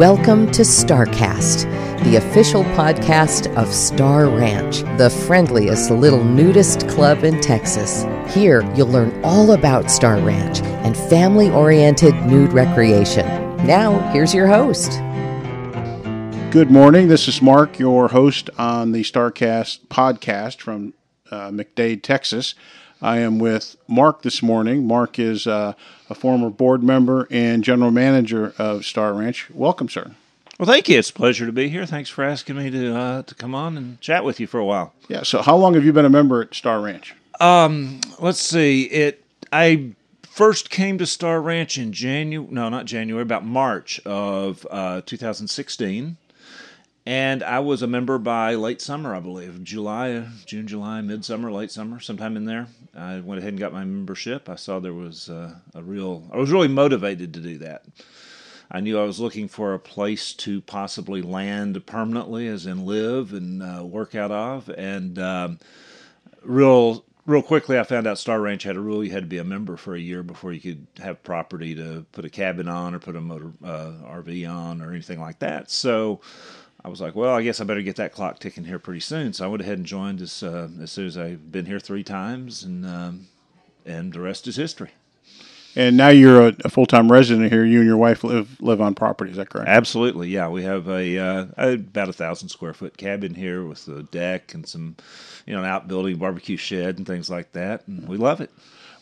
Welcome to StarCast, the official podcast of Star Ranch, the friendliest little nudist club in Texas. Here, you'll learn all about Star Ranch and family oriented nude recreation. Now, here's your host. Good morning. This is Mark, your host on the StarCast podcast from uh, McDade, Texas. I am with Mark this morning. Mark is uh, a former board member and general manager of Star Ranch. Welcome, sir. Well, thank you. It's a pleasure to be here. Thanks for asking me to uh, to come on and chat with you for a while. Yeah. So, how long have you been a member at Star Ranch? Um, let's see. It I first came to Star Ranch in January. No, not January. About March of uh, 2016. And I was a member by late summer, I believe, July, June, July, midsummer, late summer, sometime in there. I went ahead and got my membership. I saw there was uh, a real, I was really motivated to do that. I knew I was looking for a place to possibly land permanently, as in live and uh, work out of. And um, real, real quickly, I found out Star Ranch had a rule: you had to be a member for a year before you could have property to put a cabin on or put a motor uh, RV on or anything like that. So I was like, well, I guess I better get that clock ticking here pretty soon. So I went ahead and joined as uh, as soon as I've been here three times, and um, and the rest is history. And now you're a, a full time resident here. You and your wife live live on property. Is that correct? Absolutely, yeah. We have a, uh, about a thousand square foot cabin here with a deck and some, you know, an outbuilding, barbecue shed, and things like that, and we love it.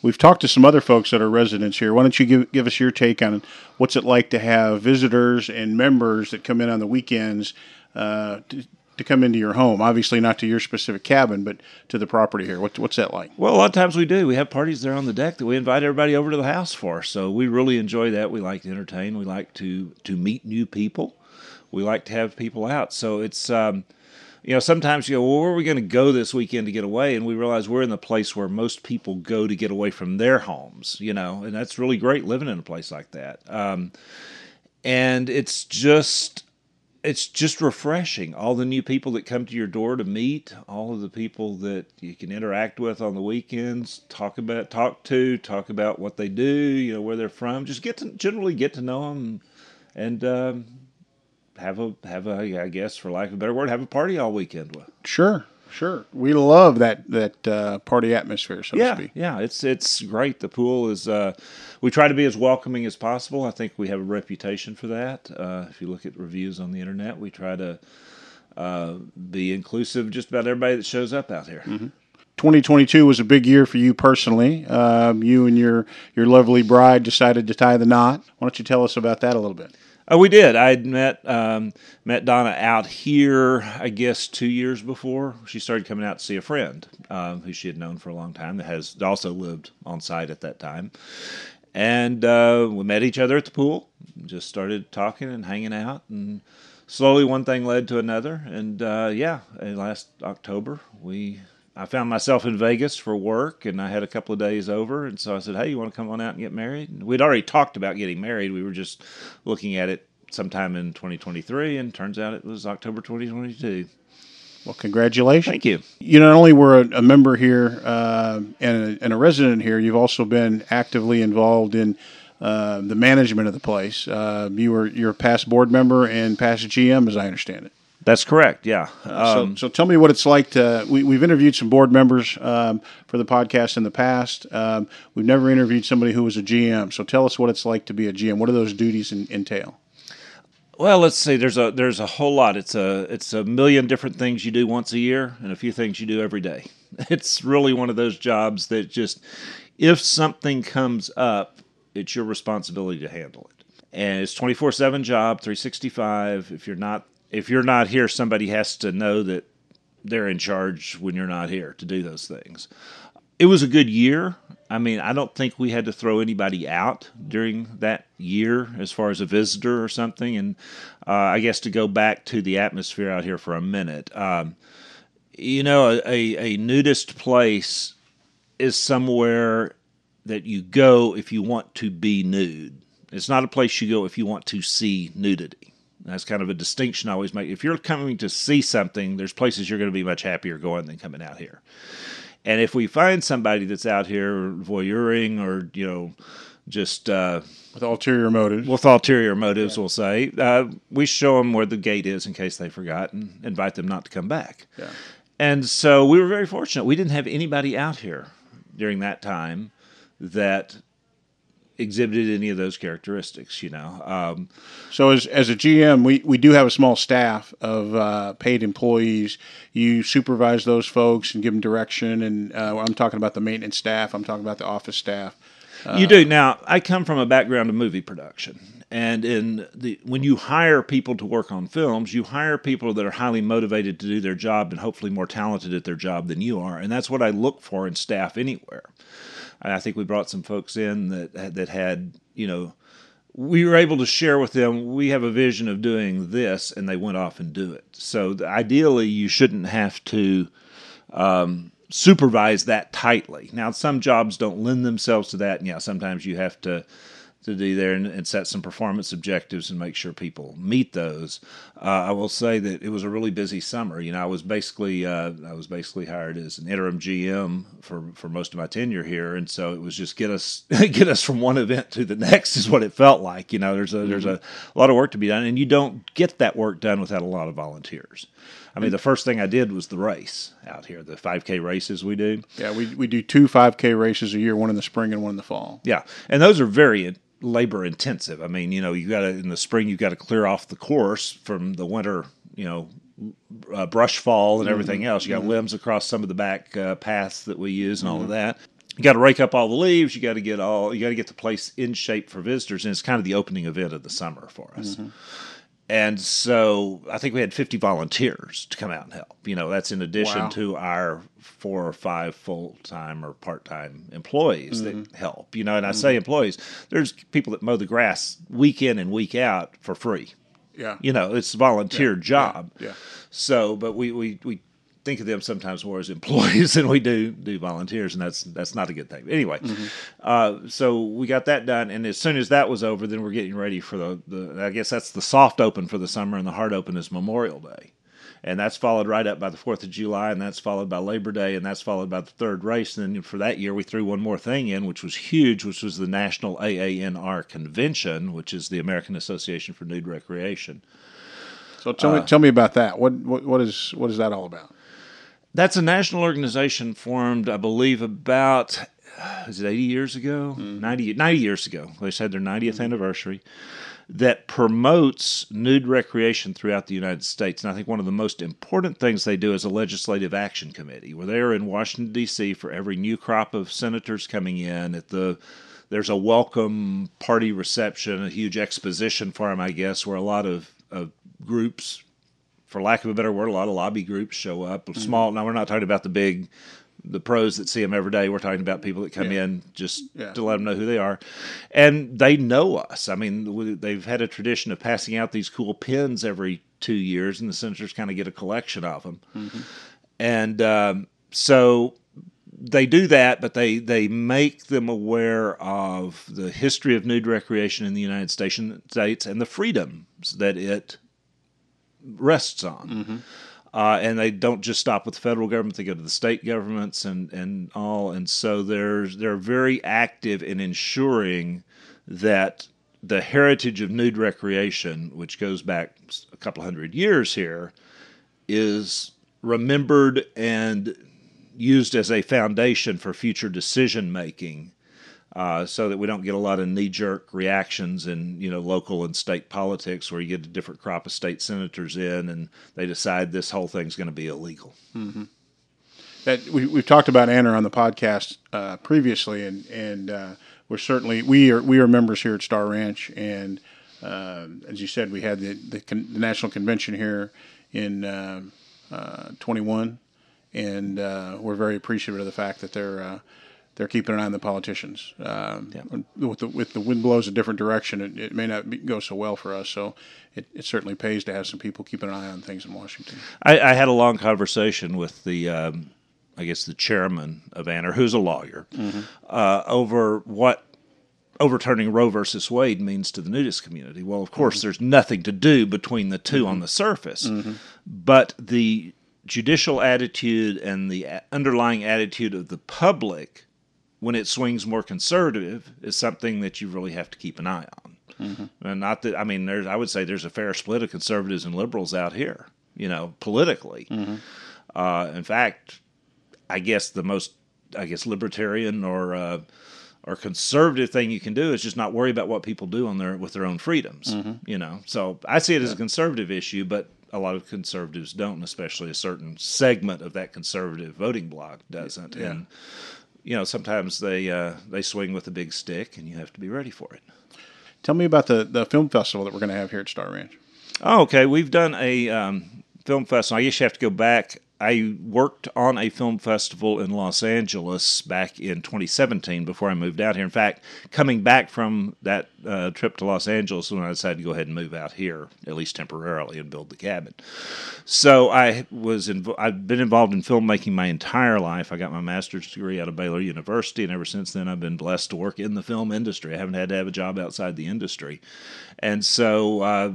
We've talked to some other folks that are residents here. Why don't you give give us your take on what's it like to have visitors and members that come in on the weekends uh, to, to come into your home? Obviously, not to your specific cabin, but to the property here. What, what's that like? Well, a lot of times we do. We have parties there on the deck that we invite everybody over to the house for. So we really enjoy that. We like to entertain. We like to to meet new people. We like to have people out. So it's. Um, you know, sometimes you go, well, where are we going to go this weekend to get away? And we realize we're in the place where most people go to get away from their homes, you know, and that's really great living in a place like that. Um, and it's just, it's just refreshing. All the new people that come to your door to meet, all of the people that you can interact with on the weekends, talk about, talk to, talk about what they do, you know, where they're from. Just get to generally get to know them, and um, have a have a I guess for lack of a better word, have a party all weekend with. Sure, sure. We love that that uh, party atmosphere, so yeah, to speak. Yeah, it's it's great. The pool is. Uh, we try to be as welcoming as possible. I think we have a reputation for that. Uh, if you look at reviews on the internet, we try to uh, be inclusive just about everybody that shows up out here. Mm-hmm. 2022 was a big year for you personally. Um, you and your your lovely bride decided to tie the knot. Why don't you tell us about that a little bit? Oh, we did. I had met um, met Donna out here, I guess, two years before she started coming out to see a friend um, who she had known for a long time that has also lived on site at that time, and uh, we met each other at the pool. Just started talking and hanging out, and slowly one thing led to another. And uh, yeah, last October we I found myself in Vegas for work, and I had a couple of days over, and so I said, "Hey, you want to come on out and get married?" And we'd already talked about getting married. We were just looking at it sometime in 2023, and turns out it was October 2022. Well, congratulations! Thank you. You not only were a, a member here uh, and, a, and, a, resident here, you've also been actively involved in uh, the management of the place. Uh, you were you're a past board member and past GM, as I understand it. That's correct. Yeah. Um, so, so tell me what it's like to. We, have interviewed some board members um, for the podcast in the past. Um, we've never interviewed somebody who was a GM. So tell us what it's like to be a GM. What do those duties in, entail? Well, let's see. There's a there's a whole lot. It's a it's a million different things you do once a year, and a few things you do every day. It's really one of those jobs that just, if something comes up, it's your responsibility to handle it. And it's 24 7 job, 365. If you're not if you're not here, somebody has to know that they're in charge when you're not here to do those things. It was a good year. I mean, I don't think we had to throw anybody out during that year as far as a visitor or something. And uh, I guess to go back to the atmosphere out here for a minute, um, you know, a, a nudist place is somewhere that you go if you want to be nude. It's not a place you go if you want to see nudity. That's kind of a distinction I always make. If you're coming to see something, there's places you're going to be much happier going than coming out here. And if we find somebody that's out here voyeuring or, you know, just uh, with ulterior motives. with ulterior motives, we'll say. Uh, we show them where the gate is in case they forgot and invite them not to come back. Yeah. And so we were very fortunate. We didn't have anybody out here during that time that exhibited any of those characteristics, you know. Um, So as as a GM, we, we do have a small staff of uh, paid employees. You supervise those folks and give them direction. And uh, I'm talking about the maintenance staff. I'm talking about the office staff. you do. Now, I come from a background of movie production. And in the when you hire people to work on films, you hire people that are highly motivated to do their job and hopefully more talented at their job than you are. And that's what I look for in staff anywhere. I think we brought some folks in that that had, you know, we were able to share with them we have a vision of doing this and they went off and do it. So ideally you shouldn't have to um, supervise that tightly. Now, some jobs don't lend themselves to that, and yeah, sometimes you have to to do there and, and set some performance objectives and make sure people meet those. Uh, I will say that it was a really busy summer. You know, I was basically uh, I was basically hired as an interim GM for for most of my tenure here, and so it was just get us get us from one event to the next is what it felt like. You know, there's a there's a lot of work to be done, and you don't get that work done without a lot of volunteers. I mean, the first thing I did was the race out here, the 5K races we do. Yeah, we, we do two 5K races a year, one in the spring and one in the fall. Yeah, and those are very labor intensive. I mean, you know, you got to in the spring you got to clear off the course from the winter, you know, uh, brush fall and everything else. You got limbs across some of the back uh, paths that we use and all of that. You got to rake up all the leaves. You got to get all. You got to get the place in shape for visitors, and it's kind of the opening event of the summer for us. And so I think we had 50 volunteers to come out and help. You know, that's in addition Wow. to our four or five full time or part time employees that mm-hmm. help. You know, and I mm-hmm. say employees, there's people that mow the grass week in and week out for free. Yeah. You know, it's a volunteer job. Yeah. So, but we, we, we think of them sometimes more as employees than we do do volunteers, and that's that's not a good thing. Anyway, uh, so we got that done, and as soon as that was over, then we're getting ready for the, the I guess that's the soft open for the summer, and the hard open is Memorial Day. And that's followed right up by the Fourth of July, and that's followed by Labor Day, and that's followed by the third race. And then for that year, we threw one more thing in, which was huge, which was the National AANR Convention, which is the American Association for Nude Recreation. So tell Uh, me tell me about that. What what what is what is that all about? That's a national organization formed, I believe, about is it 80 years ago? Mm-hmm. 90, 90 years ago. They just had their 90th mm-hmm. anniversary that promotes nude recreation throughout the United States. And I think one of the most important things they do is a legislative action committee where they're in Washington, D.C. for every new crop of senators coming in at the there's a welcome party reception, a huge exposition for them, I guess, where a lot of, of groups for lack of a better word, a lot of lobby groups show up. Small. Now we're not talking about the big, the pros that see them every day. We're talking about people that come Yeah. in just Yeah. to let them know who they are, and they know us. I mean, they've had a tradition of passing out these cool pins every two years, and the senators kind of get a collection of them. And um, so they do that, but they they make them aware of the history of nude recreation in the United States and the freedoms that it rests on. Uh, and they don't just stop with the federal government; they go to the state governments and, and all. And so they're they're very active in ensuring that the heritage of nude recreation, which goes back a couple hundred years here, is remembered and used as a foundation for future decision making uh, so that we don't get a lot of knee-jerk reactions in you know local and state politics where you get a different crop of state senators in and they decide this whole thing's going to be illegal. that we, we've talked about AANR on the podcast uh, previously, and and uh, we're certainly we are we are members here at Star Ranch, and um as you said, we had the the, con- the national convention here in um uh, 21, and uh, we're very appreciative of the fact that they're. They're keeping an eye on the politicians. Um, With the with the wind blows a different direction, it, it may not be, go so well for us. So it, it certainly pays to have some people keeping an eye on things in Washington. I, I had a long conversation with the, um, I guess, the chairman of AANR, who's a lawyer, uh, over what overturning Roe versus Wade means to the nudist community. Well, of course, there's nothing to do between the 2 on the surface, but the judicial attitude and the underlying attitude of the public when it swings more conservative is something that you really have to keep an eye on. Mm-hmm. And not that I mean, there's I would say there's a fair split of conservatives and liberals out here. You know, politically. Mm-hmm. Uh, in fact, I guess the most I guess libertarian or uh, or conservative thing you can do is just not worry about what people do on their with their own freedoms. Mm-hmm. You know, so I see it as a conservative issue, but a lot of conservatives don't, especially a certain segment of that conservative voting bloc doesn't. Yeah. And you know, sometimes they uh, they swing with a big stick, and you have to be ready for it. Tell me about the the film festival that we're going to have here at Star Ranch. Oh, okay. We've done a um, film festival. I guess you have to go back I worked on a film festival in Los Angeles back in 2017 before I moved out here. In fact, coming back from that uh, trip to Los Angeles when I decided to go ahead and move out here, at least temporarily, and build the cabin. So I was I've been involved in filmmaking my entire life. I got my master's degree out of Baylor University, and ever since then I've been blessed to work in the film industry. I haven't had to have a job outside the industry, and so. Uh,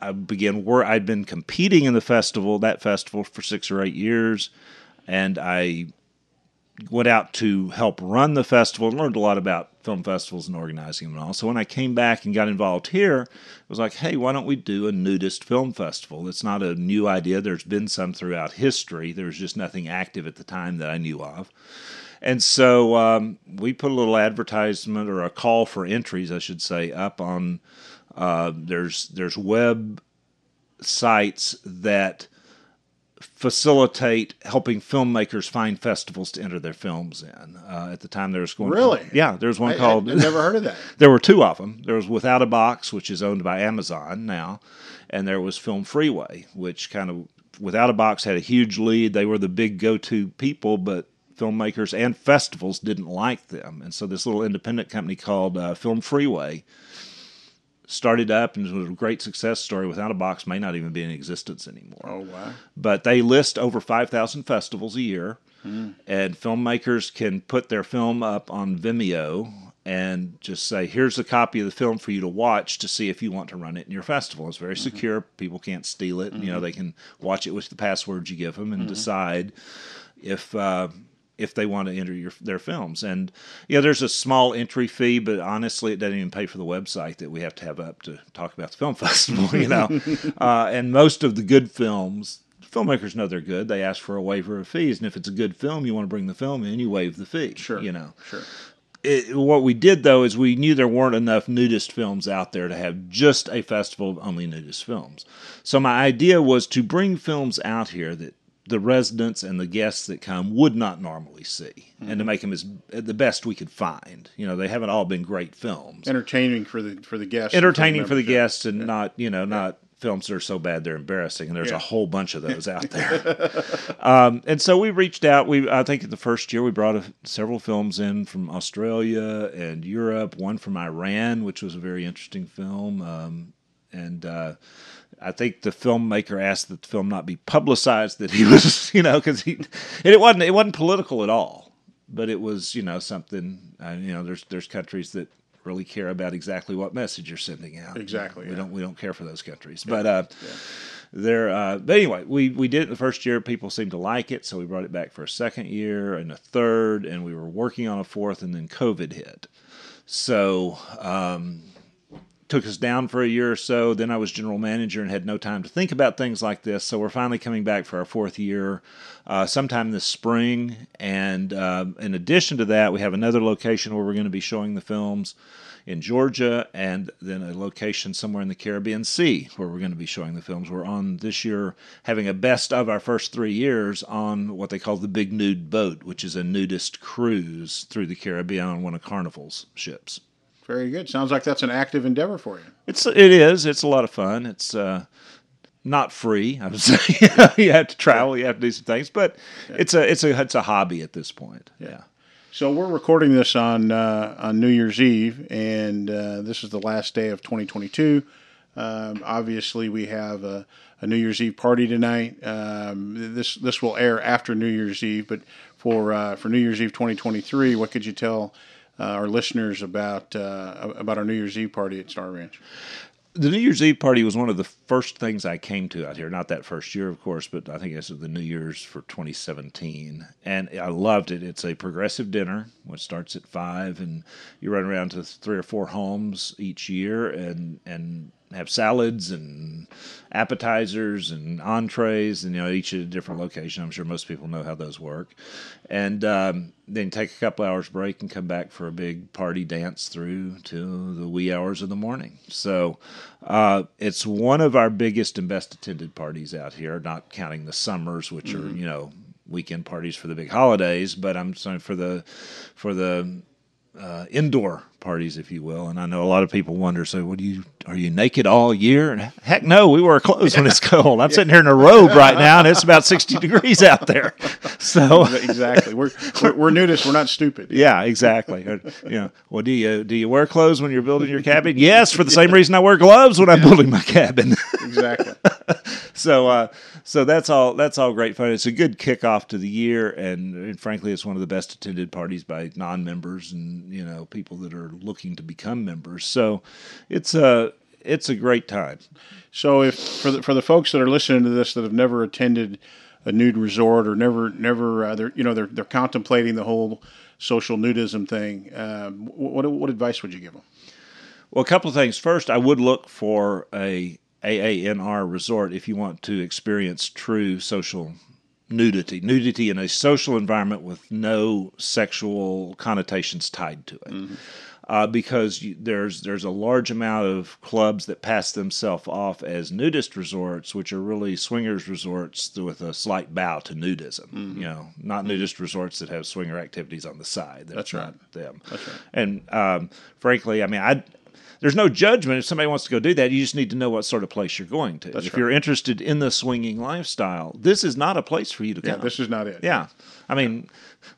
I began work. I'd been competing in the festival, that festival, for six or eight years, and I went out to help run the festival and learned a lot about film festivals and organizing them and all. So when I came back and got involved here, it was like, hey, why don't we do a nudist film festival? It's not a new idea. There's been some throughout history. There was just nothing active at the time that I knew of. And so um, we put a little advertisement or a call for entries, I should say, up on uh, there's there's web sites that facilitate helping filmmakers find festivals to enter their films in. Uh, at the time, there was going really, to, yeah, was one I, called. I, never heard of that. there were two of them. There was Without a Box, which is owned by Amazon now, and there was Film Freeway, which kind of Without a Box had a huge lead. They were the big go-to people, but filmmakers and festivals didn't like them, and so this little independent company called uh, Film Freeway started up and was a great success story. Without a box, may not even be in existence anymore. Oh wow! But they list over five thousand festivals a year, mm. and filmmakers can put their film up on Vimeo and just say, "Here's a copy of the film for you to watch to see if you want to run it in your festival." It's very mm-hmm. secure; people can't steal it. Mm-hmm. You know, mm-hmm. they can watch it with the passwords you give them and mm-hmm. decide if. Uh, if they want to enter your, their films. And yeah, there's a small entry fee, but honestly, it doesn't even pay for the website that we have to have up to talk about the film festival. You know, uh, and most of the good films. Filmmakers know they're good. They ask for a waiver of fees, and if it's a good film, you want to bring the film in, you waive the fee. Sure, you know. Sure. It, what we did though is we knew there weren't enough nudist films out there to have just a festival of only nudist films. So my idea was to bring films out here that the residents and the guests that come would not normally see, mm-hmm. and to mm-hmm. make them as the best we could find. You know, they haven't all been great films. Entertaining for the for the guests. Entertaining for the guests, and yeah. not you know not films that are so bad they're embarrassing. And there's yeah. a whole bunch of those out there. um, and so we reached out. We I think in the first year we brought a, several films in from Australia and Europe. One from Iran, which was a very interesting film, um, and. Uh, I think the filmmaker asked that the film not be publicized. That he was, you know, because he, and it wasn't it wasn't political at all, but it was, you know, something. Uh, you know, there's there's countries that really care about exactly what message you're sending out. Exactly. We yeah. don't we don't care for those countries, yeah. but uh, yeah. there. Uh, but anyway, we we did it the first year. People seemed to like it, so we brought it back for a second year and a third, and we were working on a fourth, and then COVID hit. So. Um, took us down for a year or so. Then I was general manager and had no time to think about things like this. So we're finally coming back for our fourth year uh, sometime this spring. And uh, in addition to that, we have another location where we're going to be showing the films in Georgia and then a location somewhere in the Caribbean Sea where we're going to be showing the films. We're on this year having a best of our first three years on what they call the Big Nude Boat, which is a nudist cruise through the Caribbean on one of Carnival's ships. Very good. Sounds like that's an active endeavor for you. It's it is. It's a lot of fun. It's uh, not free. I would say you have to travel. You have to do some things, but yeah. it's a it's a it's a hobby at this point. Yeah. yeah. So we're recording this on uh, on New Year's Eve, and uh, this is the last day of 2022. Um, obviously, we have a, a, New Year's Eve party tonight. Um, this this will air after New Year's Eve, but for uh, for New Year's Eve 2023, what could you tell uh, our listeners about uh, about our New Year's Eve party at Star Ranch? the New Year's Eve party was one of the first things I came to out here. Not that first year, of course, but I think this was the New Year's for 2017, and I loved it. It's a progressive dinner, which starts at five, and you run around to three or four homes each year, and and have salads and appetizers and entrees, and you know each at a different location. I'm sure most people know how those work, and um, then take a couple hours break and come back for a big party dance through to the wee hours of the morning. So uh, it's one of our biggest and best attended parties out here, not counting the summers, which mm-hmm. are you know weekend parties for the big holidays. But I'm sorry for the for the uh, indoor parties, if you will. And I know a lot of people wonder, so what do you are you naked all year? And heck no, we wear clothes when it's cold. I'm sitting here in a robe right now, and it's about 60 degrees out there. So exactly, we're, we're, we're nudists. We're not stupid. Yeah, exactly. You know, well, do you do you wear clothes when you're building your cabin? Yes, for the same reason I wear gloves when I'm building my cabin. exactly. so uh, so that's all that's all great fun. It's a good kickoff to the year, and, and frankly, it's one of the best attended parties by non-members and you know people that are looking to become members. So it's a it's a great time. So if for the for the folks that are listening to this that have never attended a nude resort or never never uh, they're you know they're they're contemplating the whole social nudism thing, um, what what advice would you give them? Well, a couple of things. First, I would look for a AANR resort if you want to experience true social nudity, nudity in a social environment with no sexual connotations tied to it. Mm-hmm uh, because you, there's there's a large amount of clubs that pass themselves off as nudist resorts, which are really swingers resorts with a slight bow to nudism. Mm-hmm. You know, not mm-hmm. nudist resorts that have swinger activities on the side. That's, That's right. Them. That's right. And um, frankly, I mean, I there's no judgment if somebody wants to go do that. You just need to know what sort of place you're going to. That's if right. you're interested in the swinging lifestyle, this is not a place for you to go. yeah, come. This is not it. Yeah, I mean,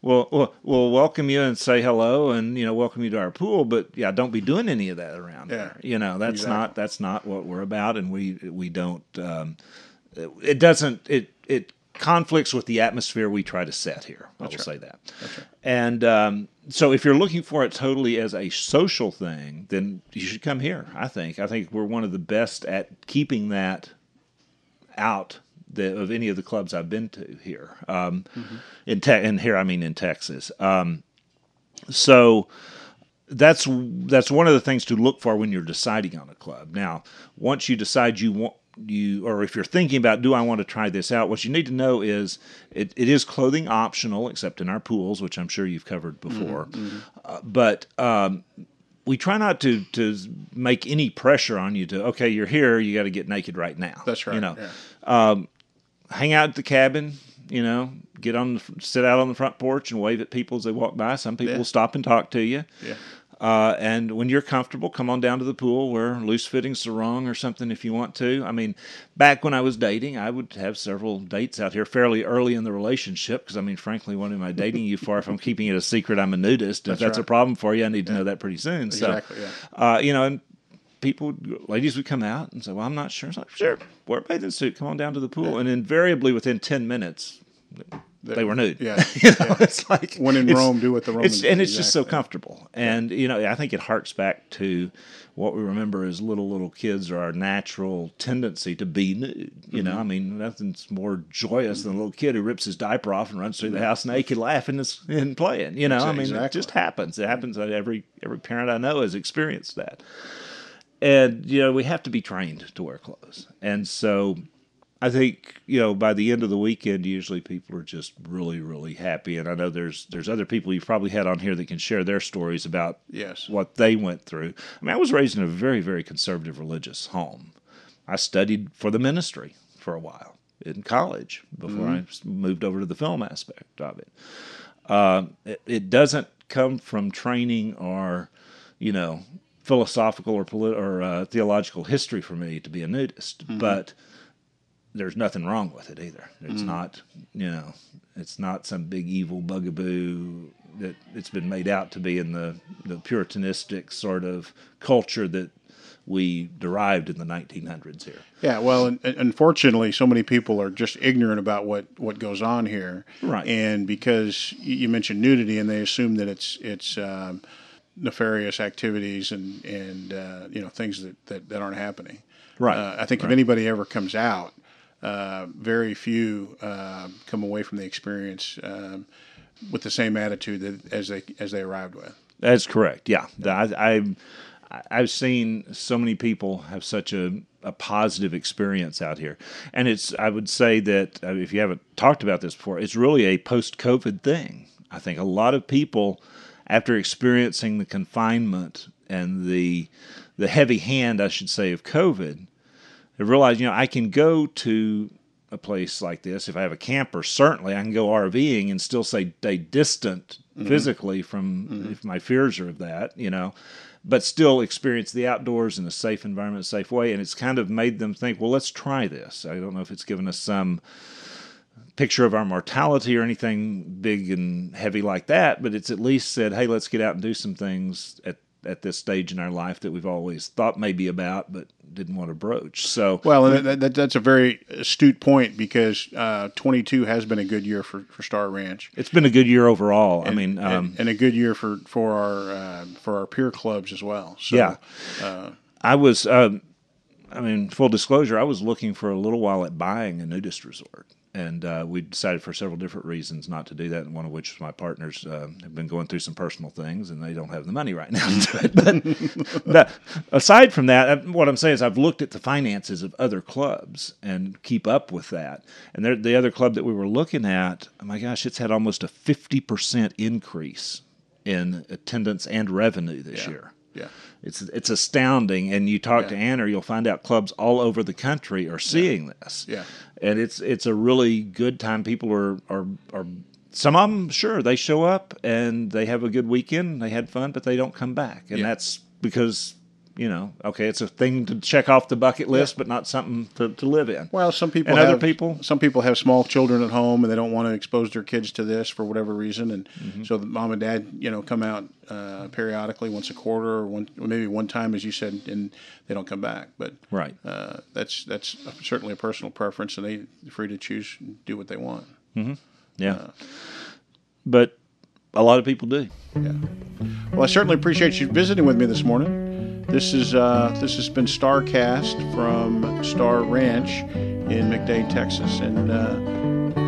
we'll, we'll, we'll welcome you and say hello and you know welcome you to our pool, but yeah, don't be doing any of that around yeah. there. You know, that's exactly. not that's not what we're about, and we we don't. Um, it doesn't it it conflicts with the atmosphere we try to set here. I will right. say that. Right. And um, so, if you're looking for it totally as a social thing, then you should come here. I think. I think we're one of the best at keeping that out the, of any of the clubs I've been to here. Um, mm-hmm. In te- and here I mean in Texas. Um, so that's that's one of the things to look for when you're deciding on a club. Now, once you decide you want you or if you're thinking about do I want to try this out, what you need to know is it, it is clothing optional, except in our pools, which I'm sure you've covered mm-hmm, before. Mm-hmm. Uh, but um, we try not to to make any pressure on you to okay, you're here, you got to get naked right now. That's right. You know, yeah. um, hang out at the cabin. You know, get on the sit out on the front porch and wave at people as they walk by. Some people yeah. will stop and talk to you. Yeah. Uh, and when you're comfortable, come on down to the pool, wear loose fitting sarong or something if you want to. I mean, back when I was dating, I would have several dates out here fairly early in the relationship because, I mean, frankly, what am I dating you for if I'm keeping it a secret? I'm a nudist. That's if that's right. a problem for you, I need to yeah. know that pretty soon. Exactly, so, yeah. uh, you know, and people, ladies would come out and say, Well, I'm not sure. It's like, Sure, wear a bathing suit, come on down to the pool. Yeah. And invariably within 10 minutes, they were nude. Yeah, you know, yeah. it's like when in Rome, do what the Romans. It's, and it's exactly. just so comfortable. And you know, I think it harks back to what we remember as little little kids or our natural tendency to be nude. You mm-hmm. know, I mean, nothing's more joyous than a little kid who rips his diaper off and runs through the house naked, laughing and playing. You know, I mean, exactly. it just happens. It happens. Every every parent I know has experienced that. And you know, we have to be trained to wear clothes, and so I think you know by the end of the weekend, usually people are just really, really happy. And I know there's there's other people you've probably had on here that can share their stories about yes what they went through. I mean, I was raised in a very, very conservative religious home. I studied for the ministry for a while in college before mm-hmm. I moved over to the film aspect of it. Uh, it. It doesn't come from training or you know philosophical or polit- or uh, theological history for me to be a nudist, mm-hmm. but there's nothing wrong with it either. It's mm. not, you know, it's not some big evil bugaboo that it's been made out to be in the, the puritanistic sort of culture that we derived in the 1900s here. Yeah, well, unfortunately, so many people are just ignorant about what, what goes on here, right? And because you mentioned nudity, and they assume that it's it's um, nefarious activities and and uh, you know things that, that, that aren't happening. Right. Uh, I think right. if anybody ever comes out, uh, very few uh, come away from the experience um, with the same attitude that, as they as they arrived with. That's correct. Yeah, I, I I've seen so many people have such a a positive experience out here, and it's I would say that uh, if you haven't talked about this before, it's really a post COVID thing. I think a lot of people, after experiencing the confinement and the the heavy hand, I should say, of COVID, have realized you know I can go to a place like this if I have a camper. Certainly, I can go RVing and still say stay distant mm-hmm. physically from mm-hmm. if my fears are of that. You know, but still experience the outdoors in a safe environment, a safe way. And it's kind of made them think, well, let's try this. I don't know if it's given us some picture of our mortality or anything big and heavy like that, but it's at least said, hey, let's get out and do some things at at this stage in our life that we've always thought maybe about but didn't want to broach. So well, and that, that, that's a very astute point because uh, 22 has been a good year for, for Star Ranch. It's been a good year overall. And, I mean, um, and, and, a good year for for our uh, for our peer clubs as well. So, yeah, uh, I was. Um, I mean, full disclosure, I was looking for a little while at buying a nudist resort and uh, we decided for several different reasons not to do that. And one of which was my partners uh, have been going through some personal things, and they don't have the money right now to do it. But aside from that, uh, what I'm saying is I've looked at the finances of other clubs and keep up with that. And the other club that we were looking at, oh my gosh, it's had almost a 50 percent increase in attendance and revenue this yeah. year. Yeah. It's it's astounding, and you talk yeah. to AANR, you'll find out clubs all over the country are seeing yeah. this. Yeah, and it's it's a really good time. People are are are some of them sure they show up and they have a good weekend, they had fun, but they don't come back, and yeah. that's because you know, okay, it's a thing to check off the bucket list, but not something to, to live in. Well, some people and have, other people. Some people have small children at home, and they don't want to expose their kids to this for whatever reason, and mm-hmm. so the mom and dad, you know, come out uh, periodically, once a quarter, or one, maybe one time, as you said, and they don't come back. But right, uh, that's that's certainly a personal preference, and they're free to choose do what they want. Mm-hmm. Yeah, uh, but a lot of people do. Yeah. Well, I certainly appreciate you visiting with me this morning. This is uh, this has been Starcast from Star Ranch in McDade, Texas, and uh,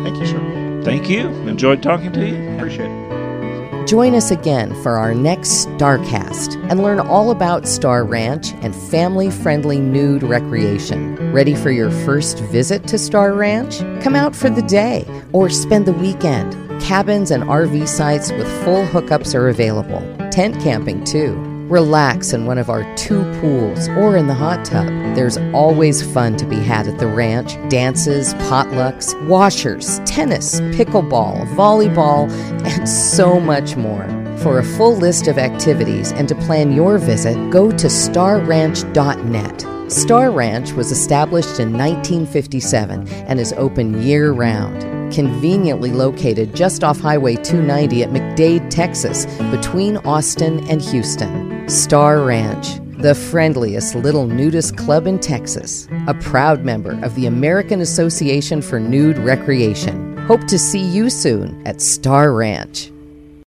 thank you, sir. Thank you. Enjoyed talking to you. Appreciate it. Join us again for our next Starcast and learn all about Star Ranch and family friendly nude recreation. Ready for your first visit to Star Ranch? Come out for the day or spend the weekend. Cabins and RV sites with full hookups are available. Tent camping, too. Relax in one of our two pools or in the hot tub. There's always fun to be had at the ranch dances, potlucks, washers, tennis, pickleball, volleyball, and so much more. For a full list of activities and to plan your visit, go to starranch.net. Star Ranch was established in 1957 and is open year round conveniently located just off Highway 290 at McDade, Texas, between Austin and Houston. Star Ranch, the friendliest little nudist club in Texas, a proud member of the American Association for Nude Recreation. Hope to see you soon at Star Ranch.